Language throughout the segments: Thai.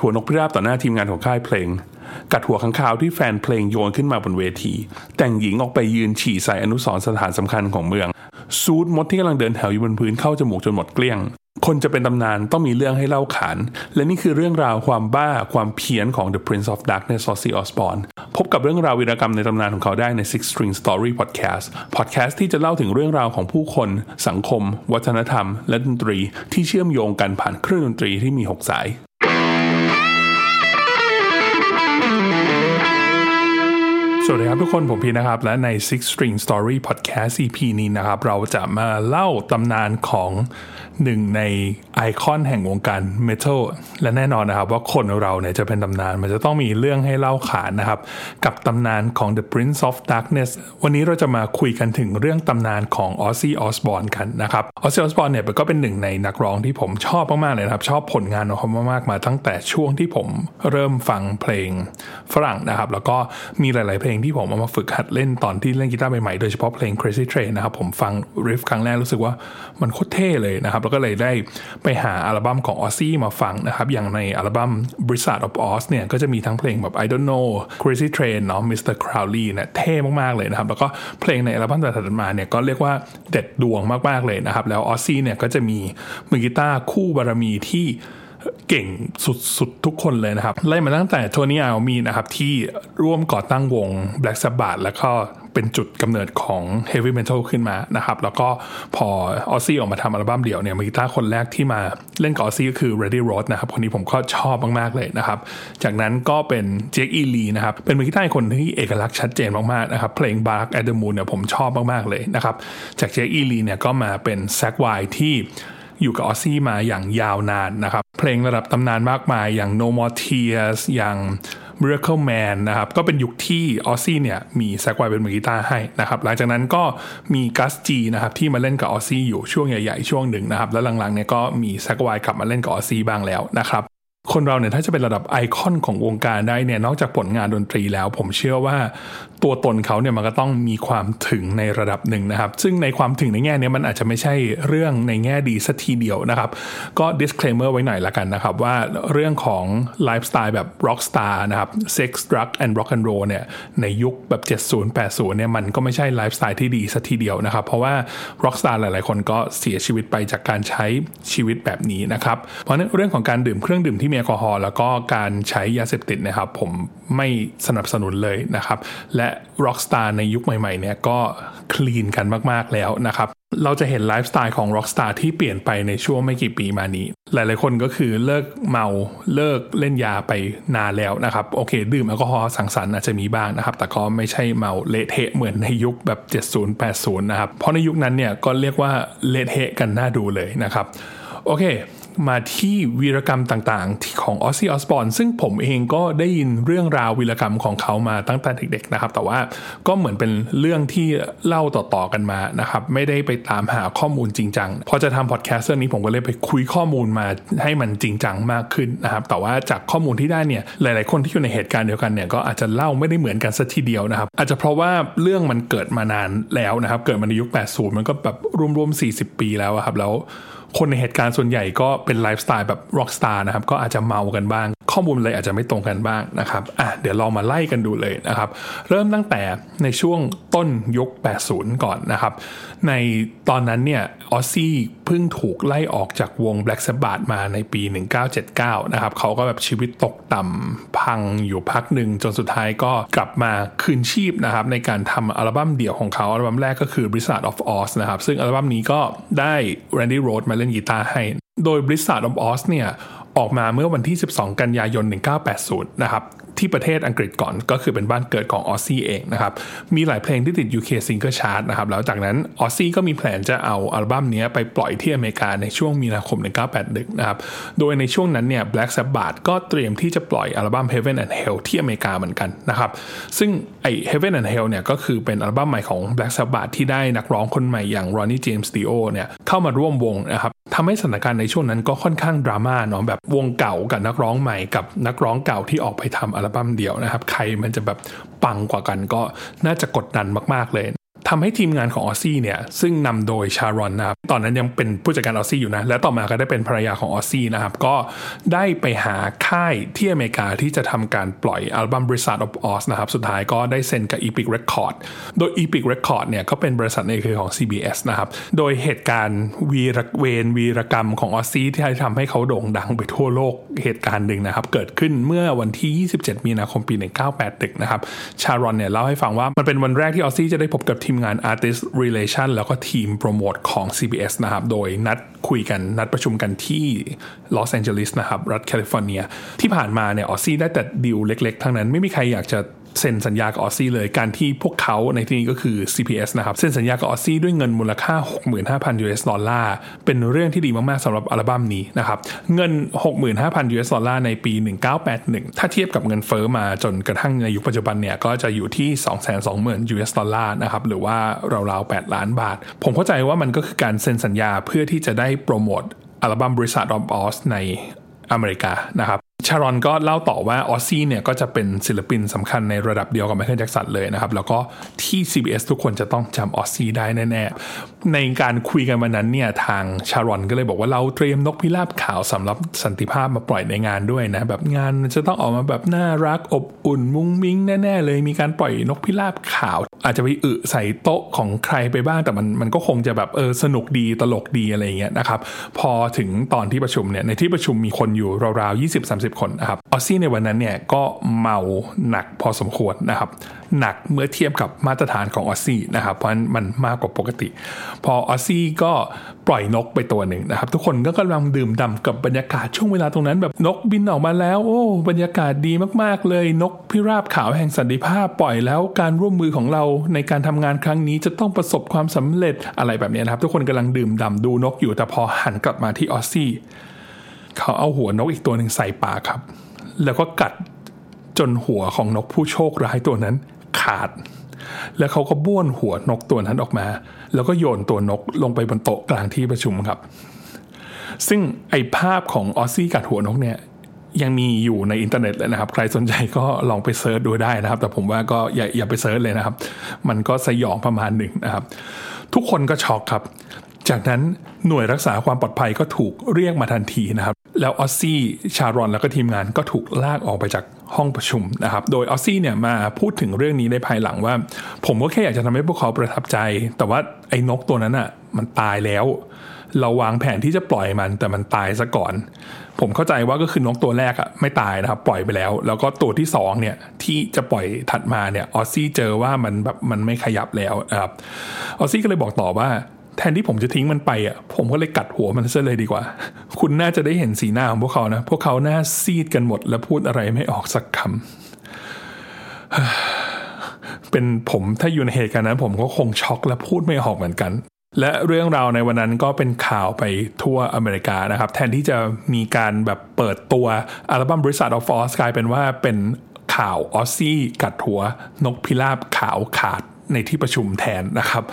หัวนกพิราบต่อหน้าทีมงานของค่ายเพลง กัดหัวข้างคาวที่แฟนเพลงโยนขึ้นมาบนเวที แต่งหญิงออกไปยืนฉี่ใส่อนุสรสถานสำคัญของเมือง ซูดมดที่กำลังเดินแถวอยู่บนพื้นเข้าจมูกจนหมดเกลี้ยง คนจะเป็นตำนานต้องมีเรื่องให้เล่าขาน และนี่คือเรื่องราวความบ้าความเพี้ยนของ The Prince of Darkness o z z y Osbourne พบกับเรื่องราววีรกรรมในตำนานของเขาได้ใน Six String Story Podcast Podcast ที่จะเล่าถึงเรื่องราวของผู้คน สังคม วัฒนธรรม และดนตรีที่เชื่อมโยงกันผ่านเครื่องดนตรีที่มีหกสาย วัสดีครับทุกคนผมพีนะครับ และใน Six String Story Podcast EP นี้นะครับ เราจะมาเล่าตำนานของหนึ่งในไอคอนแห่งวงการเมทัลและแน่นอนนะครับ ว่าคนเราเนี่ยจะเป็นตำนาน มันจะต้องมีเรื่องให้เล่าขานนะครับ กับตำนานของ The Prince of Darkness วันนี้เราจะมาคุยกันถึงเรื่องตำนานของ Ozzy Osbourne กันนะครับ Ozzy Osbourne เนี่ยก็เป็นหนึ่งในนักร้องที่ผมชอบมากๆเลยครับ ชอบผลงานของเขามากๆมาตั้งแต่ช่วงที่ผมเริ่มฟังเพลงฝรั่งนะครับ แล้วก็มีหลาย ๆเพลงที่ผมเอามาฝึกหัดเล่นตอนที่เล่นกีตาร์ใหม่ๆ โดยเฉพาะเพลง Crazy Train นะครับ ผมฟัง riff ครั้งแรกรู้สึกว่ามันโคตรเท่เลยนะครับ แล้วก็เลยได้ไปหาอัลบั้มของออซซี่มาฟังนะครับ อย่างในอัลบั้ม b r i z z a r d of Oz เนี่ย ก็จะมีทั้งเพลงแบบ I don't know Crazy Train เนาะ Mr. Crowley เนี่ยเท่มากๆเลยนะครับ แล้วก็เพลงในอัลบั้มถัดมาเนี่ยก็เรียกว่าเด็ดดวงมากๆเลยนะครับแล้วออซซี่เนี่ยก็จะมีมือกีตาร์คู่บารมีที่ เก่งสุดๆ ทุกคนเลยนะครับ ไล่มาตั้งแต่โทนี่อาลมีนะครับ ที่ร่วมก่อตั้งวง Black Sabbath แล้วก็เป็นจุดกำเนิดของ Heavy Metal ขึ้นมานะครับ แล้วก็พอออซซี่ออกมาทำอัลบั้มเดี่ยวเนี่ยมือกีตาร์คนแรกที่มาเล่นกับออซซี่ก็คือ Reddy Rose นะครับ คนนี้ผมก็ชอบมาก ๆ เลยนะครับ จากนั้นก็เป็นเจคอีลีนะครับ เป็นมือกีตาร์คนที่เอกลักษณ์ชัดเจนมาก ๆ นะครับ เพลง Bark at the Moon เนี่ยผมชอบมาก ๆ เลยนะครับ จากเจคอีลีเนี่ยก็มาเป็นแซกไวลด์ที่ อยู่กับออซซี่มาอย่างยาวนานนะครับ เพลงระดับตำนานมากมายอย่าง No More Tears อย่าง Miracle Man นะครับก็เป็นยุคที่ออซซี่เนี่ยมีแซกไวลด์เป็นมือกีตาร์ให้นะครับหลังจากนั้นก็มีกัสจีนะครับที่มาเล่นกับออซซี่อยู่ช่วงใหญ่ๆช่วงหนึ่งนะครับแล้วหลังๆเนี่ยก็มีแซกไวลด์กลับมาเล่นกับออซซี่บ้างแล้วนะครับคนเราเนี่ยถ้าจะเป็นระดับไอคอนของวงการได้เนี่ยนอกจากผลงานดนตรีแล้ว ผมเชื่อว่า ตัวตนเขาเนี่ยมันก็ต้องมีความถึงในระดับหนึ่งนะครับ ซึ่งในความถึงในแง่นี้มันอาจจะไม่ใช่เรื่องในแง่ดีซะทีเดียวนะครับ ก็ disclaimer ไว้หน่อยละกันนะครับ ว่าเรื่องของไลฟ์สไตล์แบบ rock star นะครับ sex drug and rock and roll เนี่ยในยุคแบบ 70 80 เนี่ยมันก็ไม่ใช่ไลฟ์สไตล์ที่ดีซะทีเดียวนะครับ เพราะว่า rock star หลาย ๆ คนก็เสียชีวิตไปจากการใช้ชีวิตแบบนี้นะครับ เพราะนั้นเรื่องของการดื่มเครื่องดื่มที่มีแอลกอฮอล์แล้วก็การใช้ยาเสพติดนะครับ ผมไม่สนับสนุนเลยนะครับและ Rockstar ในยุคใหม่ๆเนี่ยก็คลีนกันมากๆแล้วนะครับ เราจะเห็นไลฟ์สไตล์ของ Rockstar ที่เปลี่ยนไปในช่วงไม่กี่ปีมานี้ หลายๆคนก็คือเลิกเมาเลิกเล่นยาไปนานแล้วนะครับ โอเค ดื่มแอลกอฮอล์สังสรรค์อาจจะมีบ้างนะครับ แต่ก็ไม่ใช่เมาเละเทะเหมือนในยุคแบบ 70 80 นะครับ เพราะในยุคนั้นเนี่ยก็เรียกว่าเละเทะกันน่าดูเลยนะครับ โอเค มาที่วีรกรรมต่างๆที่ของออซซี่ออสบอนซึ่งผมเองก็ได้ยินเรื่องราววีรกรรมของเขามาตั้งแต่เด็กๆนะครับ แต่ว่าก็เหมือนเป็นเรื่องที่เล่าต่อๆกันมานะครับไม่ได้ไปตามหาข้อมูลจริงจังพอจะทำพอดแคสต์เรื่องนี้ผมก็เลยไปคุยข้อมูลมาให้มันจริงจังมากขึ้นนะครับแต่ว่าจากข้อมูลที่ได้เนี่ยหลายๆ คนที่อยู่ในเหตุการณ์เดียวกันเนี่ยก็อาจจะเล่าไม่ได้เหมือนกันสัทีเดียวนะครับ อาจจะเพราะว่าเรื่องมันเกิดมานานแล้วนะครับ เกิดมาในยุค 80 มันก็แบบรวมๆ40 ปีแล้วครับแล้ว คนในเหตุการณ์ส่วนใหญ่ก็เป็นไลฟ์สไตล์แบบร็อกสตาร์นะครับ ก็อาจจะเมากันบ้าง ข้อมูลเลยอาจจะไม่ตรงกันบ้างนะครับอะเดี๋ยวลองมาไล่กันดูเลยนะครับ เริ่มตั้งแต่ในช่วงต้นยุค 80 ก่อนนะครับ ในตอนนั้นเนี่ยออซซี่เพิ่งถูกไล่ออกจากวง Black Sabbath มาในปี 1979 นะครับเขาก็แบบชีวิตตกต่ำพังอยู่พักหนึ่งจนสุดท้ายก็กลับมาคืนชีพนะครับ ในการทำอัลบั้มเดี่ยวของเขา อัลบั้มแรกก็คือ Blizzard of Oz นะครับ ซึ่งอัลบั้มนี้ก็ได้ Randy Rhoads มาเล่นกีตาร์ให้ โดย Blizzard of Oz เนี่ย ออกมาเมื่อวันที่ 12 กันยายน 1980 นะครับ ที่ประเทศอังกฤษก่อนก็คือเป็นบ้านเกิดของออซซี่เองนะครับ มีหลายเพลงที่ติด UK Single Chart นะครับ แล้วจากนั้นออซซี่ก็มีแผนจะเอาอัลบั้มนี้ไปปล่อยที่อเมริกาในช่วงมีนาคม 1981 นะครับ โดยในช่วงนั้นเนี่ย Black Sabbath ก็เตรียมที่จะปล่อยอัลบั้ม Heaven and Hell ที่อเมริกาเหมือนกันนะครับ ซึ่งไอ Heaven and Hell เนี่ยก็คือเป็นอัลบั้มใหม่ของ Black Sabbath ที่ได้นักร้องคนใหม่อย่าง Ronnie James Dio เนี่ยเข้ามาร่วมวงนะครับ ทำให้สถานการณ์ในช่วงนั้นก็ค่อนข้างดราม่าเนาะแบบวงเก่ากับนักร้องใหม่กับนักร้องเก่าที่ออกไปทำอัลบั้มเดียวนะครับ ใครมันจะแบบปังกว่ากันก็น่าจะกดดันมาก ๆเลย ทำให้ทีมงานของออซี่เนี่ยซึ่งนำโดยชารอนนะครับตอนนั้นยังเป็นผู้จัดการออซี่อยู่นะ และต่อมาก็ได้เป็นภรรยาของออซี่นะครับ ก็ได้ไปหาค่ายที่อเมริกาที่จะทำการปล่อยอัลบั้มบริษัท of Oz นะครับ สุดท้ายก็ได้เซ็นกับ Epic Record โดย Epic Record เนี่ยก็เป็นบริษัทในเครือของ CBS นะครับ โดยเหตุการณ์วีรเวนวีรกรรมของออซี่ที่ทำให้เขาโด่งดังไปทั่วโลกเหตุการณ์หนึ่งนะครับ เกิดขึ้นเมื่อวันที่ 27 มีนาคมปี 1981 นะครับชารอนเนี่ยเล่าให้ฟังว่ามันเป็นวันแรกที่ออซซี่จะได้พบกับทีีมงาน Artist Relation แล้วก็ทีมโปรโมทของ CBS นะครับ โดยนัดคุยกันนัดประชุมกันที่ลอสแอนเจลิสนะครับ รัฐแคลิฟอร์เนีย ที่ผ่านมาเนี่ยออซซี่ได้แต่ดีลเล็กๆทั้งนั้นไม่มีใครอยากจะ เซ็นสัญญากับออซซี่เลย การที่พวกเขาในที่นี้ก็คือ CBS นะครับ เซ็นสัญญากับออซซี่ด้วยเงินมูลค่า 65,000 US ดอลลาร์ เป็นเรื่องที่ดีมาก ๆสำหรับอัลบั้มนี้นะครับ เงิน 65,000 US ดอลลาร์ในปี 1981 ถ้าเทียบกับเงินเฟอ้อมาจนกระทั่งในยุคปัจจุบันเนี่ย ก็จะอยู่ที่ 220,000 US ดอลลาร์นะครับ หรือว่าราวๆ 8 ล้านบาท ผมเข้าใจว่ามันก็คือการเซ็นสัญญาเพื่อที่จะได้โปรโมทอัลบั้ม Blizzard of Ozz ในอเมริกานะครับ ชารอนก็เล่าต่อว่าออซซี่เนี่ยก็จะเป็นศิลปินสำคัญในระดับเดียวกับไมเคิลแจ็กสันเลยนะครับ แล้วก็ที่ CBS ทุกคนจะต้องจำออซซี่ได้แน่ๆในการคุยกันวันนั้นเนี่ยทางชารอนก็เลยบอกว่าเราเตรียมนกพิราบขาวสำหรับสันติภาพมาปล่อยในงานด้วยนะแบบงานจะต้องออกมาแบบน่ารักอบอุ่นมุ้งมิ้งแน่ๆเลย มีการปล่อยนกพิราบขาว อาจจะไปอึใส่โต๊ะของใครไปบ้างแต่มันมันก็คงจะแบบเออสนุกดีตลกดีอะไรเงี้ยนะครับพอถึงตอนที่ประชุมเนี่ยในที่ประชุมมีคนอยู่ราวๆ20-30 คนนะครับออซซี่ในวันนั้นเนี่ยก็เมาหนักพอสมควรนะครับ หนักเมื่อเทียบกับมาตรฐานของออซซี่นะครับ เพราะมันมากกว่าปกติ พอออซซี่ก็ปล่อยนกไปตัวหนึ่งนะครับ ทุกคนก็กำลังดื่มด่ากับบรรยากาศช่วงเวลาตรงนั้น แบบนกบินออกมาแล้ว โอ้ บรรยากาศดีมากๆเลยนกพิราบขาวแห่งสันติภาพปล่อยแล้วการร่วมมือของเราในการทำงานครั้งนี้จะต้องประสบความสำเร็จอะไรแบบนี้นะครับ ทุกคนกำลังดื่มด่าดูนกอยู่แต่พอหันกลับมาที่ออซซี่เขาเอาหัวนกอีกตัวหนึ่งใส่ปากครับ แล้วก็กัดจนหัวของนกผู้โชคร้ายตัวนั้น ขาด แล้วเขาก็บ้วนหัวนกตัวนั้นออกมา แล้วก็โยนตัวนกลงไปบนโต๊ะกลางที่ประชุมครับ ซึ่งไอ้ภาพของออซซี่กัดหัวนกเนี่ยยังมีอยู่ในอินเทอร์เน็ตเลยนะครับ ใครสนใจก็ลองไป search ดูได้นะครับ แต่ผมว่าก็อย่าอย่าไป search เลยนะครับ มันก็สยองประมาณหนึ่งนะครับ ทุกคนก็ช็อกครับ จากนั้นหน่วยรักษาความปลอดภัยก็ถูกเรียกมาทันทีนะครับ แล้วออซซี่ชารอนแล้วก็ทีมงานก็ถูกลากออกไปจาก ห้องประชุมนะครับ โดยออซซี่เนี่ยมาพูดถึงเรื่องนี้ในภายหลังว่า ผมก็แค่อยากจะทำให้พวกเขาประทับใจ แต่ว่าไอ้นกตัวนั้นอะ่ะมันตายแล้ว เราวางแผนที่จะปล่อยมันแต่มันตายซะก่อน ผมเข้าใจว่าก็คือนกตัวแรกอะไม่ตายนะครับปล่อยไปแล้ว แล้วก็ตัวที่2เนี่ยที่จะปล่อยถัดมาเนี่ยออซซี่เจอว่ามันแบบมันไม่ขยับแล้วนะครับออซซี่ก็เลยบอกต่อว่า แทนที่ผมจะทิ้งมันไปอะ ผมก็เลยกัดหัวมันซะเลยดีกว่า คุณน่าจะได้เห็นสีหน้าของพวกเขานะ พวกเขาหน้าซีดกันหมด และพูดอะไรไม่ออกสักคำ เป็นผมถ้าอยู่ในเหตุการณ์นั้น ผมก็คงช็อกและพูดไม่ออกเหมือนกัน และเรื่องราวในวันนั้นก็เป็นข่าวไปทั่วอเมริกานะครับ แทนที่จะมีการแบบเปิดตัวอัลบั้ม Blizzard of Ozz กลายเป็นว่าเป็นข่าวออซซี่กัดหัว นกพิราบขาวขาดในที่ประชุมแทนนะครับ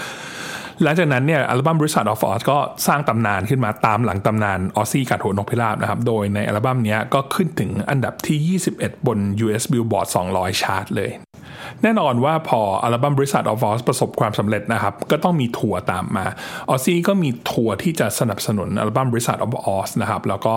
หลังจากนั้นเนี่ยอัลบั้ม Blizzard of Ozz ก็สร้างตำนานขึ้นมาตามหลังตำนานออซซี่กัดหัวนกพิราบนะครับ โดยในอัลบั้มนี้ก็ขึ้นถึงอันดับที่ 21 บน US Billboard 200 ชาร์ตเลย แน่นอนว่าพออัลบั้ม Blizzard of Ozz ประสบความสำเร็จนะครับ ก็ต้องมีทัวร์ตามมาออซี่ก็มีทัวร์ที่จะสนับสนุนอัลบั้ม Blizzard of Ozz นะครับ แล้วก็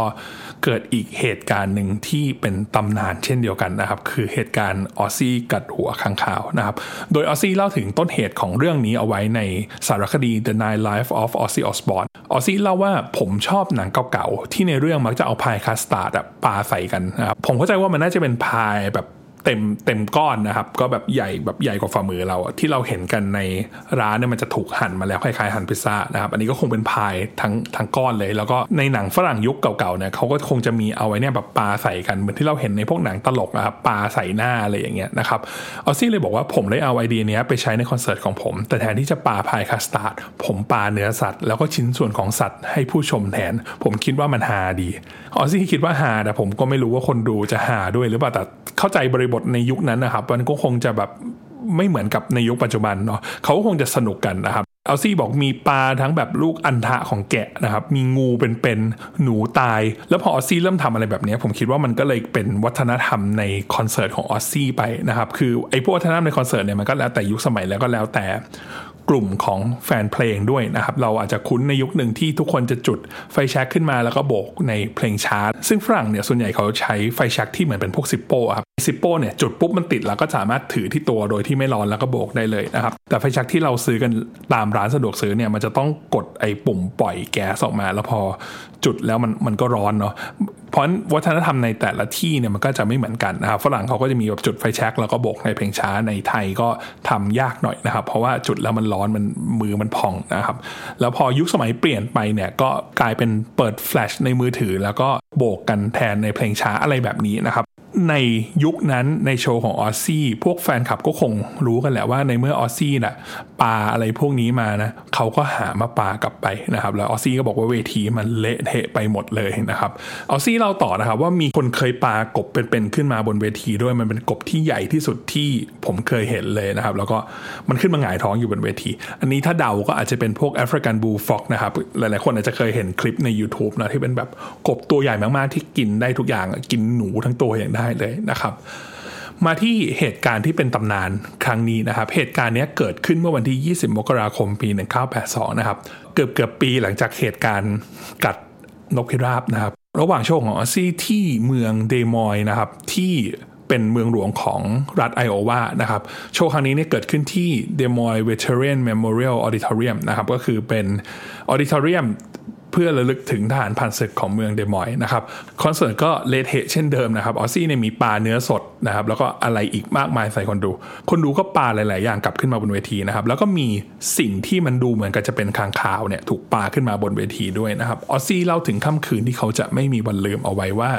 เกิดอีกเหตุการณ์หนึ่งที่เป็นตำนานเช่นเดียวกันนะครับ คือเหตุการณ์ออซี่กัดหัวค้างคาวนะครับ โดยออซี่เล่าถึงต้นเหตุของเรื่องนี้เอาไว้ในสารคดี The Nine Lives of Ozzy Osbourne ออซี่เล่าว่าผมชอบหนังเก่าๆที่ในเรื่องมักจะเอาพายคัสตาร์ดปาใส่กันนะครับผมเข้าใจว่ามันน่าจะเป็นพายแบบ เต็มเต็มก้อนนะครับ ก็แบบใหญ่แบบใหญ่กว่าฝ่ามือเราที่เราเห็นกันในร้านเนี่ยมันจะถูกหั่นมาแล้วคล้ายๆหั่นพิซซ่านะครับอันนี้ก็คงเป็นพายทั้งทั้งก้อนเลย แล้วก็ในหนังฝรั่งยุคเก่าๆเนี่ยเขาก็คงจะมีเอาไว้เนี่ยแบบปาใส่กันเหมือนที่เราเห็นในพวกหนังตลกนะครับปาใส่หน้าอะไรอย่างเงี้ยนะครับออซี่เลยบอกว่าผมได้เอาไอเดียนี้ไปใช้ในคอนเสิร์ตของผม แต่แทนที่จะปลาพายคัสตาร์ดผมปลาเนื้อสัตว์ แล้วก็ชิ้นส่วนของสัตว์ให้ผู้ชมแทน ผมคิดว่ามันฮาดีออซี่คิดว่าฮาแต่ผมก็ไม่รู้ว่าคนดูจะฮาด้วยหรือเปล่าแต่เข้าใจบริบทในยุคนั้นนะครับ มันก็คงจะแบบไม่เหมือนกับในยุคปัจจุบันเนาะเขาคงจะสนุกกันนะครับออซซี่บอกมีปาทั้งแบบลูกอัณฑะของแกะนะครับ มีงูเป็นๆหนูตาย แล้วพอออซี่เริ่มทำอะไรแบบนี้ ผมคิดว่ามันก็เลยเป็นวัฒนธรรมในคอนเสิร์ตของออซี่ไปนะครับ คือไอ้พวกวัฒนธรรมในคอนเสิร์ตเนี่ยมันก็แล้วแต่ยุคสมัยแล้วก็แล้วแต่กลุ่มของแฟนเพลงด้วยนะครับ เราอาจจะคุ้นในยุคหนึ่งที่ทุกคนจะจุดไฟแช็กขึ้นมาแล้วก็โบกในเพลงชาร์ตซึ่งฝรั่งเนี่ยส่วนใหญ่เขาใช้ไฟแช็กที่เหมือนเป็นพวกซิปโป้ครับ ซิปโป้เนี่ยจุดปุ๊บมันติดแล้วก็สามารถถือที่ตัวโดยที่ไม่ร้อนแล้วก็โบกได้เลยนะครับ แต่ไฟช็กที่เราซื้อกันตามร้านสะดวกซื้อเนี่ยมันจะต้องกดไอ้ปุ่มปล่อยแก๊สออกมา แล้วพอจุดแล้วมันมันก็ร้อนเนาะเพราะวัฒนธรรมในแต่ละที่เนี่ยมันก็จะไม่เหมือนกันนะครับฝรั่งเขาก็จะมีแบบจุดไฟแช็กแล้วก็โบกในเพลงช้าในไทยก็ทำยากหน่อยนะครับ เพราะว่าจุดแล้วมันร้อนมันมือมันพองนะครับ แล้วพอยุคสมัยเปลี่ยนไปเนี่ยก็กลายเป็นเปิดแฟลชในมือถือแล้วก็โบกกันแทนในเพลงช้าอะไรแบบนี้นะครับ ในยุคนั้นในโชว์ของออซซี่พวกแฟนคลับก็คงรู้กันแหละว่าในเมื่อออซซี่น่ะปาอะไรพวกนี้มานะเขาก็หามาปากลับไปนะครับ แล้วออซซี่ก็บอกว่าเวทีมันเละเทะไปหมดเลยนะครับออซซี่เราต่อนะครับว่ามีคนเคยปากบเป็นๆขึ้นมาบนเวทีด้วยมันเป็นกบที่ใหญ่ที่สุดที่ผมเคยเห็นเลยนะครับ แล้วก็มันขึ้นมาหงายท้องอยู่บนเวที อันนี้ถ้าเดาก็อาจจะเป็นพวกแอฟริกันบูฟ็อกนะครับหลายๆคนอาจจะเคยเห็นคลิปใน YouTube นะที่เป็นแบบกบตัวใหญ่มากๆที่กินได้ทุกอย่างกินหนูทั้งตัวอย่างได้เลยนะครับ มาที่เหตุการณ์ที่เป็นตำนานครั้งนี้นะครับ เหตุการณ์นี้เกิดขึ้นเมื่อวันที่ 20 มกราคมปี 1982 นะครับ เกือบเกือบปีหลังจากเหตุการณ์กัดนกพิราบนะครับ ระหว่างโชว์ของออซซี่ที่เมืองเดมอยนะครับที่เป็นเมืองหลวงของรัฐไอโอวานะครับ โชว์ครั้งนี้เนี่ยเกิดขึ้นที่ Des Moines Veterans Memorial Auditorium นะครับ ก็คือเป็น auditorium เพื่อระลึกถึงทหารผ่านศึกของเมืองเดมอยนะครับคอนเสิร์ตก็เละเทะเช่นเดิมนะครับออซี่เนี่ยมีปาเนื้อสดนะครับแล้วก็อะไรอีกมากมายใส่คนดู คนดูก็ปาหลาย ๆ อย่างกลับขึ้นมาบนเวทีนะครับแล้วก็มีสิ่งที่มันดูเหมือนกับจะเป็นค้างคาวเนี่ยถูกปาขึ้นมาบนเวทีด้วยนะครับออซี่เล่าถึงค่ำคืนที่เขาจะไม่มีวันลืมเอาไว้ว่า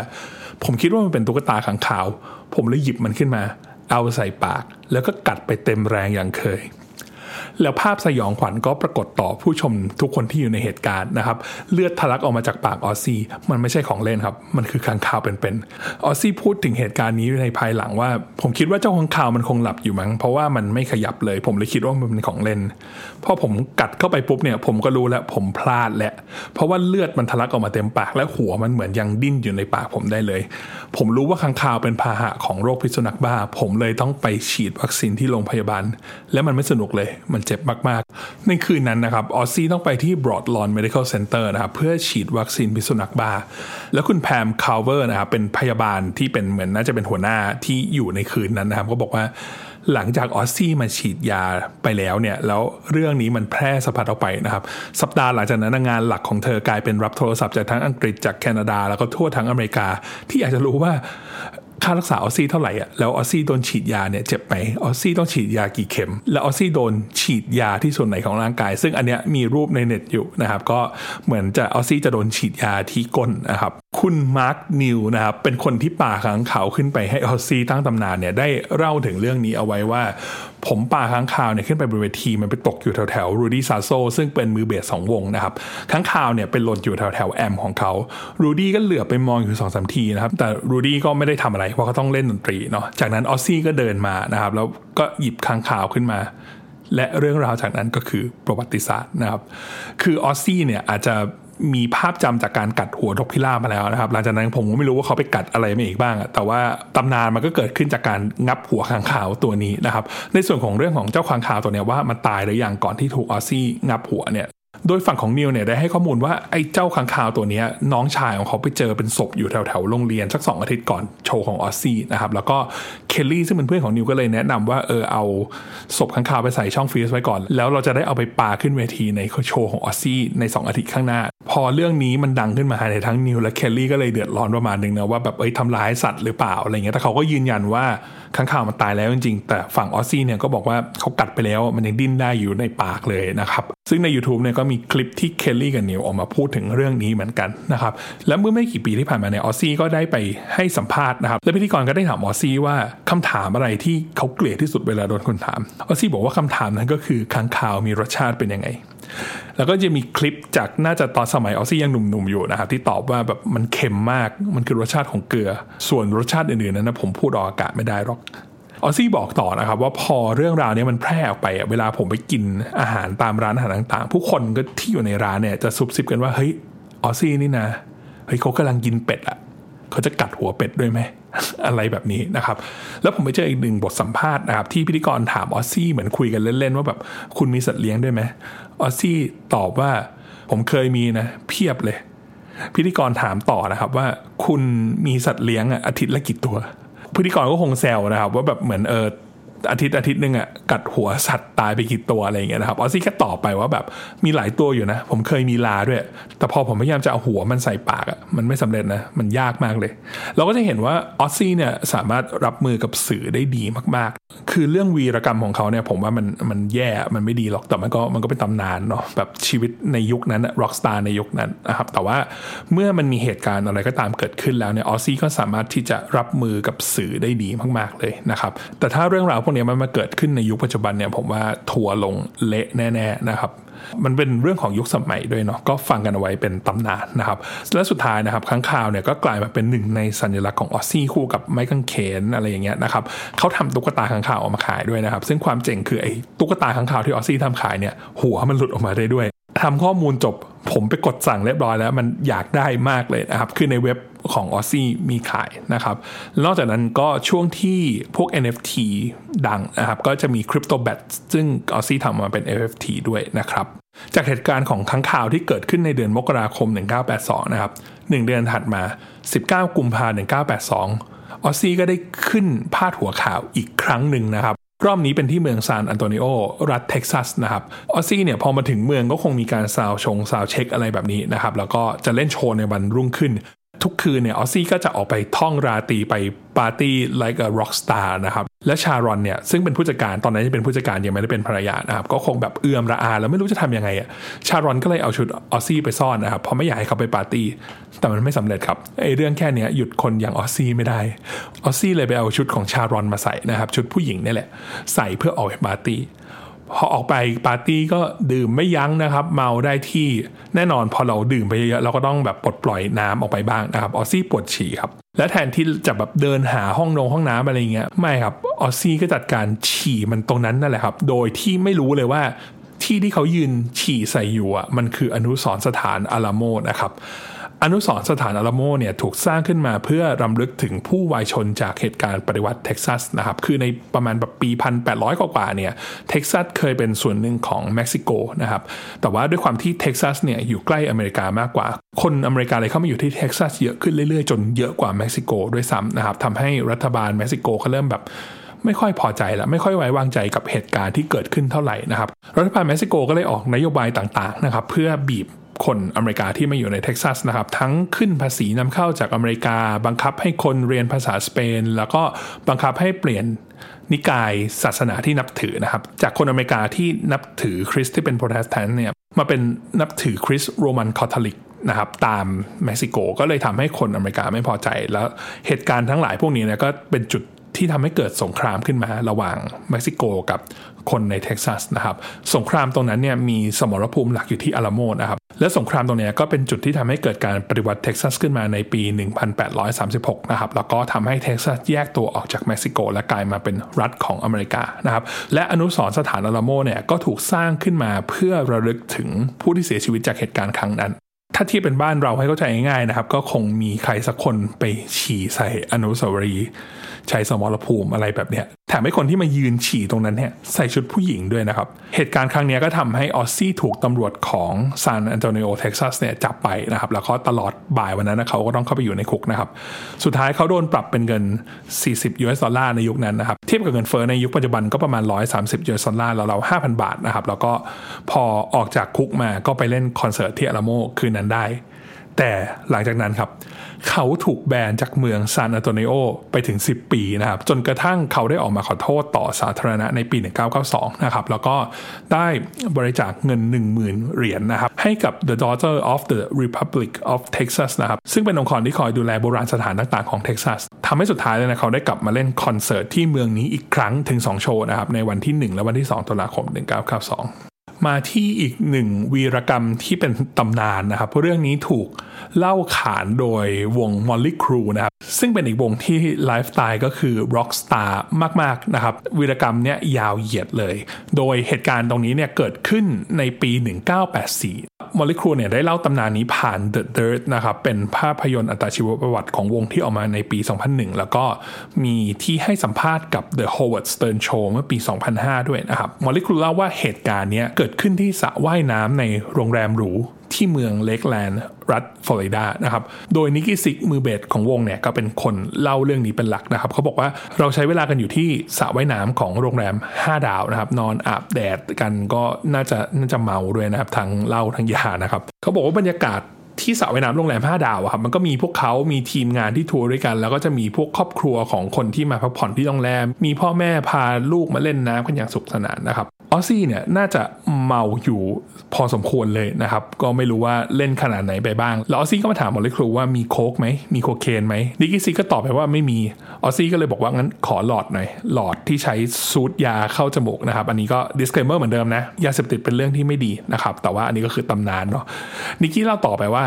ผมคิดว่ามันเป็นตุ๊กตาคางคาว ผมเลยหยิบมันขึ้นมา เอาใส่ปาก แล้วก็กัดไปเต็มแรงอย่างเคย แล้วภาพสยองขวัญก็ปรากฏต่อผู้ชมทุกคนที่อยู่ในเหตุการณ์นะครับ เลือดทะลักออกมาจากปากออซี่มันไม่ใช่ของเล่นครับ มันคือค้างคาวเป็นๆออซี่พูดถึงเหตุการณ์นี้ในภายหลังว่า ผมคิดว่าเจ้าค้างคาวมันคงหลับอยู่มั้งเพราะว่ามันไม่ขยับเลย ผมเลยคิดว่ามันเป็นของเล่นพอผมกัดเข้าไปปุ๊บเนี่ย ผมก็รู้แล้วผมพลาดแหละเพราะว่าเลือดมันทะลักออกมาเต็มปาก และหัวมันเหมือนยังดิ้นอยู่ในปากผมได้เลย ผมรู้ว่าค้างคาวเป็นพาหะของโรคพิษสุนัขบ้า ผมเลยต้องไปฉีดวัคซีนที่โรงพยาบาล และมันไม่สนุกเลยมันเจ็บมากๆ ในคืนนั้นนะครับออซซี่ต้องไปที่ Broadlawns Medical Center นะครับเพื่อฉีดวัคซีนพิษสุนัขบ้า แล้วคุณแพมคาวเวอร์นะครับเป็นพยาบาลที่เป็นเหมือนน่าจะเป็นหัวหน้าที่อยู่ในคืนนั้นนะครับ ก็บอกว่าหลังจากออซซี่มาฉีดยาไปแล้วเนี่ย แล้วเรื่องนี้มันแพร่สะพัดออกไปนะครับ สัปดาห์หลังจากนั้นงานหลักของเธอกลายเป็นรับโทรศัพท์จากทั้งอังกฤษจากแคนาดา แล้วก็ทั่วทั้งอเมริกา ที่อยากจะรู้ว่า ค่ารักษาออซี่เท่าไหร่อะแล้วออซี่โดนฉีดยาเนี่ยเจ็บไหมออซี่ต้องฉีดยากี่เข็ม แล้วออซี่โดนฉีดยาที่ส่วนไหนของร่างกาย ซึ่งอันเนี้ยมีรูปในเน็ตอยู่นะครับก็เหมือนจะออซี่จะโดนฉีดยาที่ก้นนะครับคุณมาร์คนิวนะครับเป็นคนที่ปาค้างคาวขึ้นไปให้ออซี่ตั้งตำนานเนี่ยได้เล่าถึงเรื่องนี้เอาไว้ว่า ผมปาค้างคาวเนี่ยขึ้นไปบนเวทีมันไปตกอยู่แถวแถวรูดี้ซาร์โซซึ่งเป็นมือเบสของวงนะครับค้างคาวเนี่ยเป็นหล่นอยู่แถวแถวแอมป์ของเขารูดี้ก็เหลือบไปมองอยู่สองสามทีนะครับแต่รูดี้ก็ไม่ได้ทำอะไรเพราะเขาต้องเล่นดนตรีเนาะจากนั้นออซซี่ก็เดินมานะครับแล้วก็หยิบค้างคาวขึ้นมาและเรื่องราวจากนั้นก็คือประวัติศาสตร์นะครับ คือออซซี่เนี่ยอาจจะ มีภาพจำจากการกัดหัวนกพิราบมาแล้วนะครับ หลังจากนั้นผมก็ไม่รู้ว่าเขาไปกัดอะไรมาอีกบ้าง แต่ว่าตำนานมันก็เกิดขึ้นจากการงับหัวค้างคาวตัวนี้นะครับ ในส่วนของเรื่องของเจ้าค้างคาวตัวเนี้ยว่ามันตายหรือยังก่อนที่ถูกออซี่งับหัวเนี่ย โดยฝั่งของนิวเนี่ยได้ให้ข้อมูลว่าไอ้เจ้าค้างคาวตัวนี้น้องชายของเขาไปเจอเป็นศพอยู่แถวๆโรงเรียนสักสองอาทิตย์ก่อนโชว์ของออซซี่นะครับแล้วก็เคลลี่ซึ่งเป็นเพื่อนของนิวก็เลยแนะนำว่าเออเอาศพค้างคาวไปใส่ช่องฟรีซไว้ก่อน แล้วเราจะได้เอาไปปาขึ้นเวทีในโชว์ของออซซี่ใน 2 อาทิตย์ข้างหน้า พอเรื่องนี้มันดังขึ้นมาในทั้งนิวและเคลลี่ก็เลยเดือดร้อนประมาณนึงนะว่าแบบเอ้ยทำร้ายสัตว์หรือเปล่าอะไรเงี้ยแต่เขาก็ยืนยันว่า ค้างคาวมันตายแล้วจริงๆ แต่ฝั่งออซซี่เนี่ยก็บอกว่าเขากัดไปแล้วมันยังดิ้นได้อยู่ในปากเลยนะครับ ซึ่งใน YouTube เนี่ยก็มีคลิปที่เคลลี่กับนิวออกมาพูดถึงเรื่องนี้เหมือนกันนะครับและเมื่อไม่กี่ปีที่ผ่านมาเนี่ยออซซี่ก็ได้ไปให้สัมภาษณ์นะครับและพิธีกรก็ได้ถามออซซี่ว่าคำถามอะไรที่เขาเกลียดที่สุดเวลาโดนคนถามออซซี่บอกว่าคำถามนั้นก็คือค้างคาวมีรสชาติเป็นยังไง แล้วก็จะมีคลิปจากน่าจะตอนสมัยออซี่ยังหนุ่มๆอยู่นะครับที่ตอบว่าแบบมันเค็มมากมันคือรสชาติของเกลือ ส่วนรสชาติอื่นๆนั้นนะผมพูดออกอากาศไม่ได้หรอกออซี่บอกต่อนะครับว่าพอเรื่องราวนี้มันแพร่ออกไปเวลาผมไปกินอาหารตามร้านอาหารต่างๆ ผู้คนก็ที่อยู่ในร้านเนี่ยจะซุบซิบกันว่าเฮ้ยออซี่นี่นะเฮ้ยเขากำลังกินเป็ดอะเขาจะกัดหัวเป็ดด้วยไหมอะไรแบบนี้นะครับ แล้วผมไปเจออีกหนึ่งบทสัมภาษณ์นะครับที่พิธีกรถามออซซี่เหมือนคุยกันเล่นๆว่าแบบคุณมีสัตว์เลี้ยงด้วยไหม ออซซี่ตอบว่าผมเคยมีนะ เพียบเลย พิธีกรถามต่อนะครับ ว่าคุณมีสัตว์เลี้ยงอาทิตย์ละกี่ตัว พิธีกรก็คงแซวนะครับ ว่าแบบเหมือนเออ อาทิตย์อาทิตย์หนึ่งอะกัดหัวสัตว์ตายไปกี่ตัวอะไรอย่างเงี้ยนะครับออซี่ก็ตอบไปว่าแบบมีหลายตัวอยู่นะ ผมเคยมีลาด้วย แต่พอผมพยายามจะเอาหัวมันใส่ปากอะมันไม่สำเร็จนะ มันยากมากเลย เราก็จะเห็นว่าออซี่เนี่ยสามารถรับมือกับสื่อได้ดีมากๆ คือเรื่องวีรกรรมของเขาเนี่ยผมว่ามันมันแย่มันไม่ดีหรอกแต่มันก็มันก็เป็นตำนานเนาะแบบชีวิตในยุคนั้นร็อกสตาร์ในยุคนั้นนะครับแต่ว่าเมื่อมันมีเหตุการณ์อะไรก็ตามเกิดขึ้นแล้วเนี่ยออซี่ก็สามารถที่จะรับมือกับสื่อได้ดีมากๆเลยนะครับแต่ถ้าเรื่องราวพวกนี้มันมาเกิดขึ้นในยุคปัจจุบันเนี่ยผมว่าทัวลงเละแน่ๆนะครับมันเป็นเรื่องของยุคสมัยด้วยเนาะก็ฟังกันเอาไว้เป็นตำนานนะครับ และสุดท้ายนะครับค้างคาวเนี่ยก็กลายมาเป็นหนึ่งในสัญลักษณ์ของออซซี่คู่กับไม้กางเขนอะไรอย่างเงี้ยนะครับเขาทำตุ๊กตาค้างคาวออกมาขายด้วยนะครับ ซึ่งความเจ๋งคือไอ้ตุ๊กตาค้างคาวที่ออซซี่ทำขายเนี่ยหัวมันหลุดออกมาได้ด้วยทำข้อมูลจบ ผมไปกดสั่งเรียบร้อยแล้วมันอยากได้มากเลยนะครับ คือในเว็บของออซี่มีขายนะครับ นอกจากนั้นก็ช่วงที่พวก NFT ดังนะครับ ก็จะมี Crypto b a t ซึ่งออซี่ทำมาเป็น NFT ด้วยนะครับ จากเหตุการณ์ของค้างข่าวที่เกิดขึ้นในเดือนมกราคม 1982 นะครับ 1 เดือนถัดมา 19 กุมภาพันธ์ 1982ออซี่ก็ได้ขึ้นพาดหัวข่าวอีกครั้งหนึ่งนะครับ รอบนี้เป็นที่เมืองซานอันโตนิโอรัฐเท็กซัสนะครับออซี่เนี่ยพอมาถึงเมืองก็คงมีการซาวชงซาวเช็คอะไรแบบนี้นะครับแล้วก็จะเล่นโชว์ในวันรุ่งขึ้น ทุกคืนเนี่ยออซซี่ก็จะออกไปท่องราตรีไปปาร์ตี้ like a rock star นะครับ และชารอนเนี่ยซึ่งเป็นผู้จัดการตอนนั้นจะเป็นผู้จัดการยังไม่ได้เป็นภรรยานะครับ ก็คงแบบเอือมระอา แล้วไม่รู้จะทำยังไงอะชารอนก็เลยเอาชุดออซซี่ไปซ่อนนะครับเพราะไม่อยากให้เขาไปปาร์ตี้ แต่มันไม่สำเร็จครับไอ้เรื่องแค่นี้หยุดคนอย่างออซซี่ไม่ได้ออซซี่เลยไปเอาชุดของชารอนมาใส่นะครับชุดผู้หญิงนี่แหละใส่เพื่อออกไปปาร์ตี้ พอออกไปปาร์ตี้ก็ดื่มไม่ยั้งนะครับ เมาได้ที่แน่นอนพอเราดื่มไปเยอะเราก็ต้องแบบปลดปล่อยน้ำออกไปบ้างนะครับออซี่ปวดฉี่ครับและแทนที่จะแบบเดินหาห้องนงห้องน้ำอะไรเงี้ยไม่ครับออซี่ก็จัดการฉี่มันตรงนั้นนั่นแหละครับ โดยที่ไม่รู้เลยว่าที่ที่เขายืนฉี่ใส่อยู่อะมันคืออนุสรณ์สถานอาลาโมนะครับ อนุสรณ์สถานอาลาโมเนี่ยถูกสร้างขึ้นมาเพื่อรำลึกถึงผู้วายชนม์จากเหตุการณ์ปฏิวัติเท็กซัสนะครับ คือในประมาณแบบปี 1800 กว่าเนี่ยเท็กซัสเคยเป็นส่วนหนึ่งของเม็กซิโกนะครับ แต่ว่าด้วยความที่เท็กซัสเนี่ยอยู่ใกล้อเมริกามากกว่า คนอเมริกาเลยเข้ามาอยู่ที่เท็กซัสเยอะขึ้นเรื่อยๆ จนเยอะกว่าเม็กซิโกด้วยซ้ำนะครับทำให้รัฐบาลเม็กซิโกเขาเริ่มแบบ ไม่ค่อยพอใจแล้วไม่ค่อยไว้วางใจกับเหตุการณ์ที่เกิดขึ้นเท่าไหร่นะครับรัฐบาลเม็กซิโกก็เลยออกนโยบายต่างๆนะครับเพื่อบีบคนอเมริกาที่มาอยู่ในเท็กซัสนะครับ ทั้งขึ้นภาษีนำเข้าจากอเมริกา บังคับให้คนเรียนภาษาสเปน แล้วก็บังคับให้เปลี่ยนนิกายศาสนาที่นับถือนะครับ จากคนอเมริกาที่นับถือคริสต์ที่เป็นโปรเตสแตนต์เนี่ยมาเป็นนับถือคริสต์โรมันคาทอลิกนะครับตามเม็กซิโกก็เลยทำให้คนอเมริกาไม่พอใจ แล้วเหตุการณ์ทั้งหลายพวกนี้เนี่ยก็เป็นจุด ที่ทำให้เกิดสงครามขึ้นมาระหว่างเม็กซิโกกับคนในเท็กซัสนะครับ สงครามตรงนั้นเนี่ยมีสมรภูมิหลักอยู่ที่อาลาโมนะครับ และสงครามตรงนี้ก็เป็นจุดที่ทำให้เกิดการปฏิวัติเท็กซัสขึ้นมาในปี 1836 นะครับ แล้วก็ทำให้เท็กซัสแยกตัวออกจากเม็กซิโก และกลายมาเป็นรัฐของอเมริกานะครับ และอนุสรณ์สถานอาลาโมเนี่ยก็ถูกสร้างขึ้นมาเพื่อระลึกถึงผู้ที่เสียชีวิตจากเหตุการณ์ครั้งนั้นถ้าเทียบเป็นบ้านเราให้เข้าใจง่ายๆนะครับ ก็คงมีใครสักคนไปฉี่ใส่อนุสาวรีย์ ชัยสมรภูมิอะไรแบบเนี้ยแถมให้คนที่มายืนฉี่ตรงนั้นเนี่ยใส่ชุดผู้หญิงด้วยนะครับ เหตุการณ์ครั้งนี้ก็ทำให้ออซซี่ถูกตำรวจของซานอันโตนิโอเท็กซัสเนี่ยจับไปนะครับ แล้วก็ตลอดบ่ายวันนั้นเขาก็ต้องเข้าไปอยู่ในคุกนะครับ สุดท้ายเขาโดนปรับเป็นเงิน 40 US ดอลลาร์ในยุคนั้นนะครับ เทียบกับเงินเฟ้อในยุคปัจจุบันก็ประมาณ 130 US ดอลลาร์แล้วเรา5,000 บาทนะครับ แล้วก็พอออกจากคุกมาก็ไปเล่นคอนเสิร์ตที่อาลาโมคืนนั้นได้ แต่หลังจากนั้นครับ เขาถูกแบนจากเมืองซานอันโตนิโอไปถึง 10 ปีนะครับ จนกระทั่งเขาได้ออกมาขอโทษต่อสาธารณะในปี 1992 นะครับ แล้วก็ได้บริจาคเงิน 10,000 เหรียญนะครับ ให้กับ The Daughter of the Republic of Texas นะครับ ซึ่งเป็นองค์กรที่คอยดูแลโบราณสถานต่าง ๆ ของเท็กซัสทำให้สุดท้ายเลยนะเขาได้กลับมาเล่นคอนเสิร์ตที่เมืองนี้อีกครั้งถึง 2 โชว์นะครับ ในวันที่ 1 และวันที่ 2 ตุลาคม 1992 มาที่อีกหนึ่งวีรกรรมที่เป็นตำนานนะครับเรื่องนี้ถูก เล่าขานโดยวง Mötley Crüe นะครับ ซึ่งเป็นอีกวงที่ไลฟ์สไตล์ก็คือร็อกสตาร์มาก ๆ นะครับ วีรกรรมเนี่ยยาวเหยียดเลย โดยเหตุการณ์ตรงนี้เนี่ยเกิดขึ้นในปี 1984 Mötley Crüe เนี่ยได้เล่าตำนานนี้ผ่าน The Dirt นะครับ เป็นภาพยนตร์อัตชีวประวัติของวงที่ออกมาในปี 2001 แล้วก็มีที่ให้สัมภาษณ์กับ The Howard Stern Show เมื่อปี 2005 ด้วยนะครับ มอลิครูเล่าว่าเหตุการณ์เนี้ยเกิดขึ้นที่สระว่ายน้ำในโรงแรมหรู ที่เมืองเลกแลนด์รัฐฟลอริดานะครับโดยนิกกี้ซิกมือเบสของวงเนี่ยก็เป็นคนเล่าเรื่องนี้เป็นหลักนะครับเขาบอกว่าเราใช้เวลากันอยู่ที่สระว่ายน้ำของโรงแรม 5 ดาวนะครับนอนอาบแดดกันก็น่าจะน่าจะเมาด้วยนะครับทั้งเหล้าทั้งยานะครับเขาบอกว่าบรรยากาศที่สระว่ายน้ำโรงแรม 5 ดาวครับมันก็มีพวกเขามีทีมงานที่ทัวร์ด้วยกัน แล้วก็จะมีพวกครอบครัวของคนที่มาพักผ่อนที่โรงแรม มีพ่อแม่พาลูกมาเล่นน้ำกันอย่างสนุกสนานนะครับ ออซี่เนี่ยน่าจะเมาอยู่พอสมควรเลยนะครับ ก็ไม่รู้ว่าเล่นขนาดไหนไปบ้าง แล้วออซี่ก็มาถาม Mötley Crüe ว่ามีโค้กไหมมีโคเคนไหมนิกกี้ซิกซ์ก็ตอบไปว่าไม่มีออซี่ก็เลยบอกว่างั้นขอหลอดหน่อย หลอดที่ใช้สูดยาเข้าจมูกนะครับ อันนี้ก็ disclaimer เหมือนเดิมนะ ยาเสพติดเป็นเรื่องที่ไม่ดีนะครับ แต่ว่าอันนี้ก็คือตำนานเนาะนิกกี้เล่าต่อไปว่า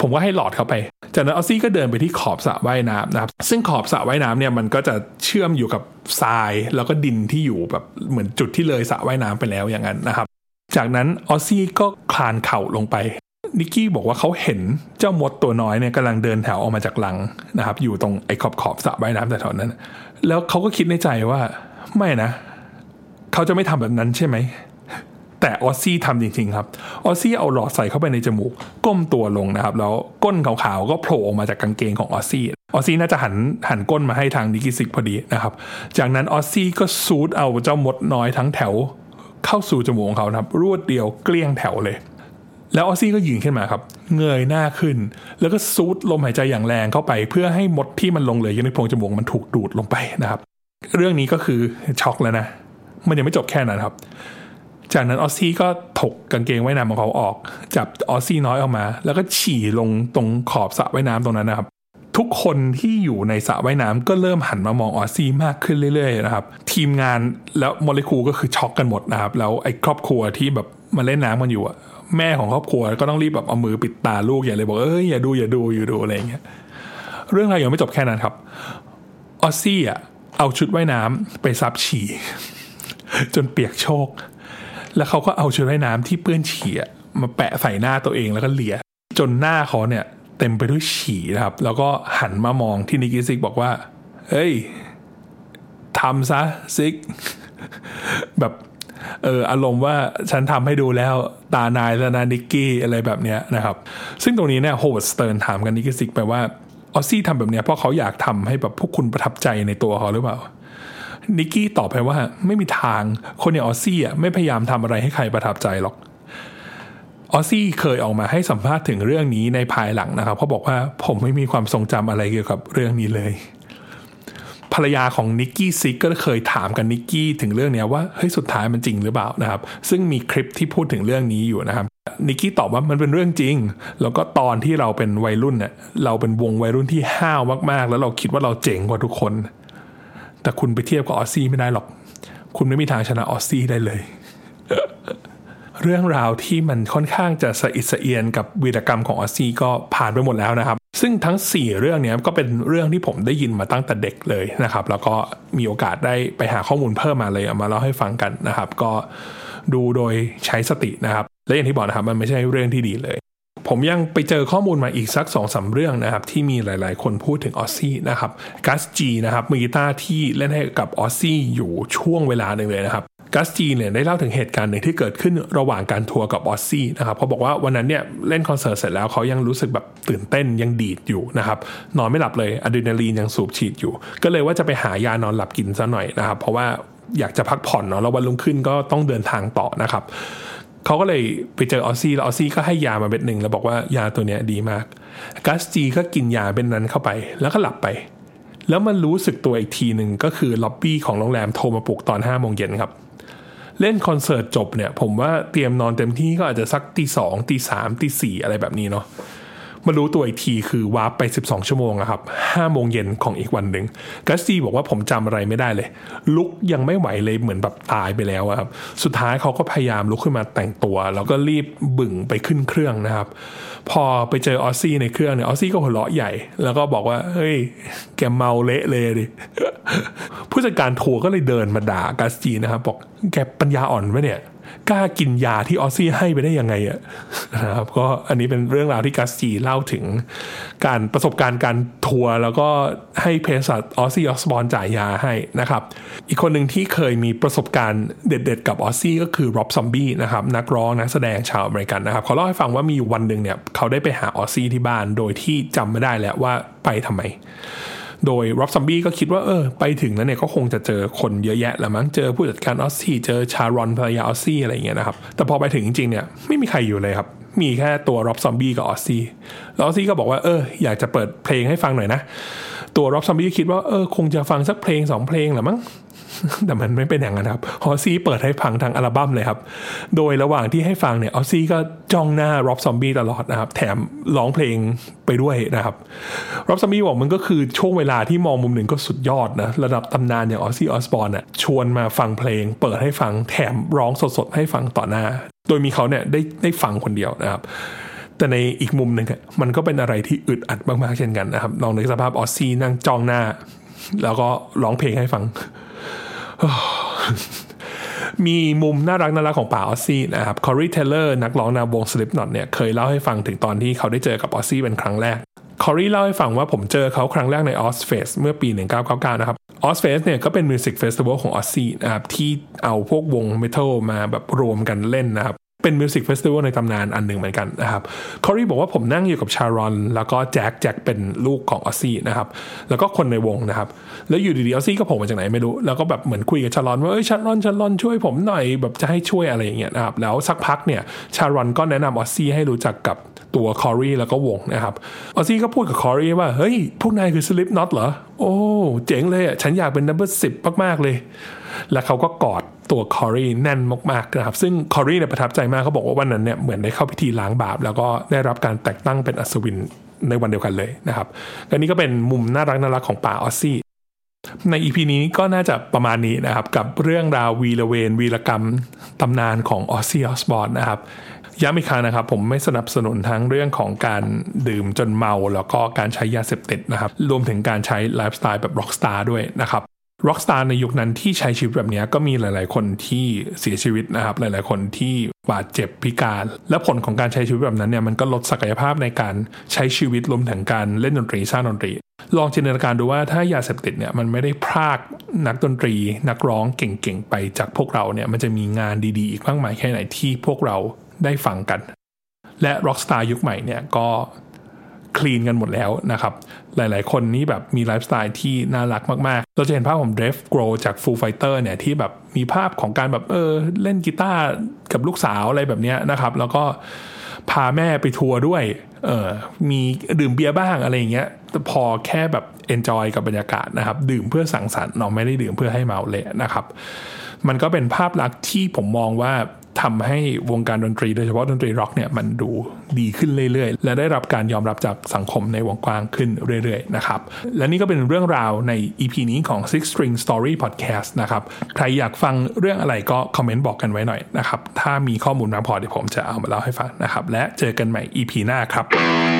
ผมก็ให้หลอดเขาไป จากนั้นออซี่ก็เดินไปที่ขอบสระว่ายน้ำนะครับ ซึ่งขอบสระว่ายน้ำเนี่ยมันก็จะเชื่อมอยู่กับทรายแล้วก็ดินที่อยู่แบบเหมือนจุดที่เลยสระว่ายน้ำไปแล้วอย่างนั้นนะครับ จากนั้นออซี่ก็คลานเข่าลงไป นิกกี้บอกว่าเขาเห็นเจ้ามดตัวน้อยเนี่ยกำลังเดินแถวออกมาจากหลังนะครับ อยู่ตรงไอ้ขอบขอบสระว่ายน้ำแต่แถวนั้น แล้วเขาก็คิดในใจว่าไม่นะ เขาจะไม่ทำแบบนั้นใช่ไหม แต่ออซซี่ทำจริงๆครับออซซี่เอาหลอดใส่เข้าไปในจมูก ก้มตัวลงนะครับ แล้วก้นขาวๆก็โผล่ออกมาจากกางเกงของออซซี่ออซซี่น่าจะหันหันก้นมาให้ทางนิกิซิกพอดีนะครับ จากนั้นออซซี่ก็ซูดเอาเจ้ามดน้อยทั้งแถว เข้าสู่จมูกของเขาครับ รวดเดียวเกลี้ยงแถวเลย แล้วออซซี่ก็ยืนขึ้นมาครับ เงยหน้าขึ้น แล้วก็ซูดลมหายใจอย่างแรงเข้าไป เพื่อให้มดที่มันลงเหลืออยู่ในโพรงจมูกมันถูกดูดลงไปนะครับ เรื่องนี้ก็คือช็อกแล้วนะ มันยังไม่จบแค่นั้นครับ จากนั้นออซซี่ก็ถกกางเกงว่ายน้ำของเขาออก จับออซซี่น้อยออกมา แล้วก็ฉี่ลงตรงขอบสระว่ายน้ำตรงนั้นนะครับ ทุกคนที่อยู่ในสระว่ายน้ำก็เริ่มหันมามองออซซี่มากขึ้นเรื่อยๆนะครับ ทีมงานแล้วโมเลกุลก็คือช็อกกันหมดนะครับ แล้วไอ้ครอบครัวที่แบบมาเล่นน้ำกันอยู่อะแม่ของครอบครัวก็ต้องรีบแบบเอามือปิดตาลูกอย่าเลยบอกเอ้ยอย่าดูอย่าดูอย่าดูอะไรอย่างเงี้ยเรื่องราวยังไม่จบแค่นั้นครับออซซี่อะเอาชุดว่ายน้ำไปซับฉี่ จนเปียกโชก แล้วเขาก็เอาชุดว่ายน้ำที่เปื้อนฉี่มาแปะใส่หน้าตัวเองแล้วก็เลีย จนหน้าเขาเนี่ยเต็มไปด้วยฉี่นะครับ แล้วก็หันมามองที่นิกกี้ซิกซ์บอกว่า เฮ้ยทำซะซิกซ์ แบบเอออารมณ์ว่าฉันทำให้ดูแล้วตานายแล้วนะนิกกี้อะไรแบบเนี้ยนะครับ ซึ่งตรงนี้เนี่ยโฮเวิร์ดสเติร์นถามกับนิกกี้ซิกซ์ไปว่าออซซี่ทำแบบเนี้ยเพราะเขาอยากทำให้แบบพวกคุณประทับใจในตัวเขาหรือเปล่า นิกกี้ตอบไปว่าไม่มีทางคนอย่างออซซี่อะไม่พยายามทำอะไรให้ใครประทับใจหรอกออซซี่เคยออกมาให้สัมภาษณ์ถึงเรื่องนี้ในภายหลังนะครับเขาบอกว่าผมไม่มีความทรงจำอะไรเกี่ยวกับเรื่องนี้เลย ภรรยาของนิกกี้ซิกก็เคยถามกันนิกกี้ถึงเรื่องนี้ว่าเฮ้ยสุดท้ายมันจริงหรือเปล่านะครับ ซึ่งมีคลิปที่พูดถึงเรื่องนี้อยู่นะครับนิกกี้ตอบว่ามันเป็นเรื่องจริง แล้วก็ตอนที่เราเป็นวัยรุ่นเนี่ยเราเป็นวงวัยรุ่นที่ห้าวมากๆ แล้วเราคิดว่าเราเจ๋งกว่าทุกคน แต่คุณไปเทียบกับออซซี่ไม่ได้หรอก คุณไม่มีทางชนะออซซี่ได้เลย เรื่องราวที่มันค่อนข้างจะสะอิดสะเอียนกับวีรกรรมของออซซี่ก็ผ่านไปหมดแล้วนะครับ ซึ่งทั้ง 4 เรื่องนี้ก็เป็นเรื่องที่ผมได้ยินมาตั้งแต่เด็กเลยนะครับ แล้วก็มีโอกาสได้ไปหาข้อมูลเพิ่มมาเลยเอามาเล่าให้ฟังกันนะครับ ก็ดูโดยใช้สตินะครับ และอย่างที่บอกนะครับมันไม่ใช่เรื่องที่ดีเลย ผมยังไปเจอข้อมูลมาอีกสัก2อสาเรื่องนะครับ ที่มีหลาย ๆ คนพูดถึงออซซี่นะครับกัสจีนะครับมือกีตาร์ที่เล่นให้กับออซซี่อยู่ช่วงเวลาหนึ่งเลยนะครับกัสจีเนี่ยได้เล่าถึงเหตุการณ์หนึ่งที่เกิดขึ้นระหว่างการทัวร์กับออซซี่นะครับเขาบอกว่าวันนั้นเนี่ยเล่นคอนเสิร์ตเสร็จแล้วเขายังรู้สึกแบบตื่นเต้นยังดีดอยู่นะครับนอนไม่หลับเลยอะดรีนาลีนยังสูบฉีดอยู่ ก็เลยว่าจะไปหายานอนหลับกินซะหน่อยนะครับเพราะว่าอยากจะพักผ่อนเนาะแล้ววันรุ่งขึ้นก็ต้องเดินทางต่อนะครับ เขาก็เลยไปเจอออซี่แล้วออซี่ก็ให้ยามาเม็ดหนึ่งแล้วบอกว่ายาตัวเนี้ยดีมากกัสจีก็กินยาเม็ดนั้นเข้าไปแล้วก็หลับไป แล้วมารู้สึกตัวอีกทีหนึ่งก็คือล็อบบี้ของโรงแรมโทรมาปลุกตอนห้าโมงเย็นครับ เล่นคอนเสิร์ตจบเนี่ย ผมว่าเตรียมนอนเต็มที่ก็อาจจะสักตีสองตีสามตีสี่อะไรแบบนี้เนาะ มารู้ตัวอีกทีคือวาร์ปไป 12 ชั่วโมงอะครับ5โมงเย็นของอีกวันหนึ่งกัสจีบอกว่าผมจำอะไรไม่ได้เลย ลุกยังไม่ไหวเลยเหมือนแบบตายไปแล้วครับ สุดท้ายเขาก็พยายามลุกขึ้นมาแต่งตัว แล้วก็รีบบึ่งไปขึ้นเครื่องนะครับ พอไปเจอออซซี่ในเครื่องเนี่ยออซซี่ก็หัวเราะใหญ่ แล้วก็บอกว่าเฮ้ยแกเมาเละเลยดิผู้จัดการทัวร์ก็เลยเดินมาด่ากัสจีนะครับบอกแกปัญญาอ่อนไหมเนี่ย กล้ากินยาที่ออซซี่ให้ไปได้ยังไงอะนะครับก็อันนี้เป็นเรื่องราวที่กัสจีเล่าถึง การประสบการณ์การทัวร์แล้วก็ให้เภสัชออซซี่ออสบอร์นจ่ายยาให้นะครับ อีกคนหนึ่งที่เคยมีประสบการณ์เด็ดๆ กับออซซี่ก็คือร็อบซอมบี้นะครับนักร้องนักแสดงชาวอเมริกันนะครับเขาเล่าให้ฟังว่ามีวันหนึ่งเนี่ยเขาได้ไปหาออซซี่ที่บ้านโดยที่จำไม่ได้แล้วว่าไปทำไม โดยร็อบซอมบี้ก็คิดว่าเออไปถึงแล้วเนี่ยก็คงจะเจอคนเยอะแยะและมั้งเจอผู้จัดการออสซี่เจอชารอนภรรยาออสซี่อะไรอย่างเงี้ยนะครับแต่พอไปถึงจริงๆเนี่ยไม่มีใครอยู่เลยครับมีแค่ตัวร็อบซอมบี้กับออสซี่แล้วออสซี่ก็บอกว่าเอออยากจะเปิดเพลงให้ฟังหน่อยนะ ตัวร็อบซอมบี้คิดว่าเออคงจะฟังสักเพลงสองเพลงแหละมั้ง แต่มันไม่เป็นอย่างนั้นครับออซี่เปิดให้ฟังทั้งอัลบั้มเลยครับ โดยระหว่างที่ให้ฟังเนี่ยออซี่ก็จ้องหน้าร็อบซอมบี้ตลอดนะครับ แถมร้องเพลงไปด้วยนะครับร็อบซอมบี้บอกมันก็คือช่วงเวลาที่มองมุมหนึ่งก็สุดยอดนะ ระดับตำนานอย่างออซี่ออสบอร์นอะชวนมาฟังเพลง เปิดให้ฟังแถมร้องสดๆให้ฟังต่อหน้า โดยมีเขาเนี่ยได้ได้ฟังคนเดียวนะครับแต่ในอีกมุมหนึ่งมันก็เป็นอะไรที่อึดอัดมากๆเช่นกันนะครับลองนึกสภาพออซี่นั่งจ้องหน้า แล้วก็ร้องเพลงให้ฟัง มีมุมน่ารักน่ารักของป๋าออซซี่นะครับคอรีเทเลอร์นักร้องนำวงสลิปน็อตเนี่ยเคยเล่าให้ฟังถึงตอนที่เขาได้เจอกับออซซี่เป็นครั้งแรกคอรีเล่าให้ฟังว่าผมเจอเขาครั้งแรกใน Ozzfest เมื่อปี 1999 นะครับ Ozzfest เนี่ยก็เป็น music festival ของออซซี่นะครับที่เอาพวกวงเมทัลมาแบบรวมกันเล่นนะครับ เป็น music festival ในตำนานอันหนึ่งเหมือนกันนะครับคอรีบอกว่าผมนั่งอยู่กับชารอนแล้วก็แจ็คแจ็คเป็นลูกของออซซี่นะครับแล้วก็คนในวงนะครับ แล้วอยู่ดีๆออซซี่ก็โผล่มาจากไหนไม่รู้ แล้วก็แบบเหมือนคุยกับชารอนว่าเอ้ยชารอนชารอนช่วยผมหน่อยแบบจะให้ช่วยอะไรอย่างเงี้ยนะครับแล้วสักพักเนี่ยชารอนก็แนะนำออซซี่ให้รู้จักกับตัวคอรีแล้วก็วงนะครับออซซี่ก็พูดกับคอรีว่าเฮ้ยพวกนายคือสลิปน็อตเหรอโอ้เจ๋งเลยอะฉันอยากเป็น number สิบมากๆเลย แล้วเขาก็กอด ตัวคอรีแน่นมากๆนะครับ ซึ่งคอรีเนี่ยประทับใจมากเขาบอกว่าวันนั้นเนี่ยเหมือนได้เข้าพิธีล้างบาป แล้วก็ได้รับการแต่งตั้งเป็นอัศวินในวันเดียวกันเลยนะครับและนี่ก็เป็นมุมน่ารักน่ารักของป๋าออซซี่ใน EP นี้ก็น่าจะประมาณนี้นะครับ กับเรื่องราววีรเวร วีรกรรมตำนานของออซซี่ออสบอร์นนะครับย้ำอีกครั้งนะครับ ผมไม่สนับสนุนทั้งเรื่องของการดื่มจนเมา แล้วก็การใช้ยาเสพติดนะครับ รวมถึงการใช้ไลฟ์สไตล์แบบร็อกสตาร์ด้วยนะครับ ร็อกสตาร์ในยุคนั้นที่ใช้ชีวิตแบบนี้ก็มีหลาย ๆ คนที่เสียชีวิตนะครับ หลาย ๆ คนที่บาดเจ็บพิการ และผลของการใช้ชีวิตแบบนั้นเนี่ยมันก็ลดศักยภาพในการใช้ชีวิตรวมถึงการเล่นดนตรีสร้างดนตรี ลองจินตนาการดูว่าถ้ายาเสพติดเนี่ยมันไม่ได้พรากนักดนตรี นักร้องเก่ง ๆ ไปจากพวกเราเนี่ยมันจะมีงานดี ๆ อีกมากมายแค่ไหนที่พวกเราได้ฟังกัน และร็อกสตาร์ยุคใหม่เนี่ยก็ clean กันหมดแล้วนะครับ หลายๆ คนนี่แบบมีไลฟ์สไตล์ที่น่ารักมากๆ เราจะเห็นภาพของเดฟโกรลจาก Foo Fighter เนี่ยที่แบบมีภาพของการแบบเออเล่นกีตาร์กับลูกสาวอะไรแบบเนี้ยนะครับ แล้วก็พาแม่ไปทัวร์ด้วยเออมีดื่มเบียร์บ้างอะไรอย่างเงี้ยพอแค่แบบ enjoy กับบรรยากาศนะครับ ดื่มเพื่อสังสรรค์เราไม่ได้ดื่มเพื่อให้เมาเลยนะครับ มันก็เป็นภาพลักษณ์ที่ผมมองว่า ทำให้วงการดนตรีโดยเฉพาะดนตรีร็อกเนี่ยมันดูดีขึ้นเรื่อยๆ และได้รับการยอมรับจากสังคมในวงกว้างขึ้นเรื่อยๆนะครับและนี่ก็เป็นเรื่องราวใน EP นี้ของ Six String Story Podcast นะครับใครอยากฟังเรื่องอะไรก็คอมเมนต์บอกกันไว้หน่อยนะครับถ้ามีข้อมูลมาพอเดี๋ยวผมจะเอามาเล่าให้ฟังนะครับและเจอกันใหม่ EP หน้าครับ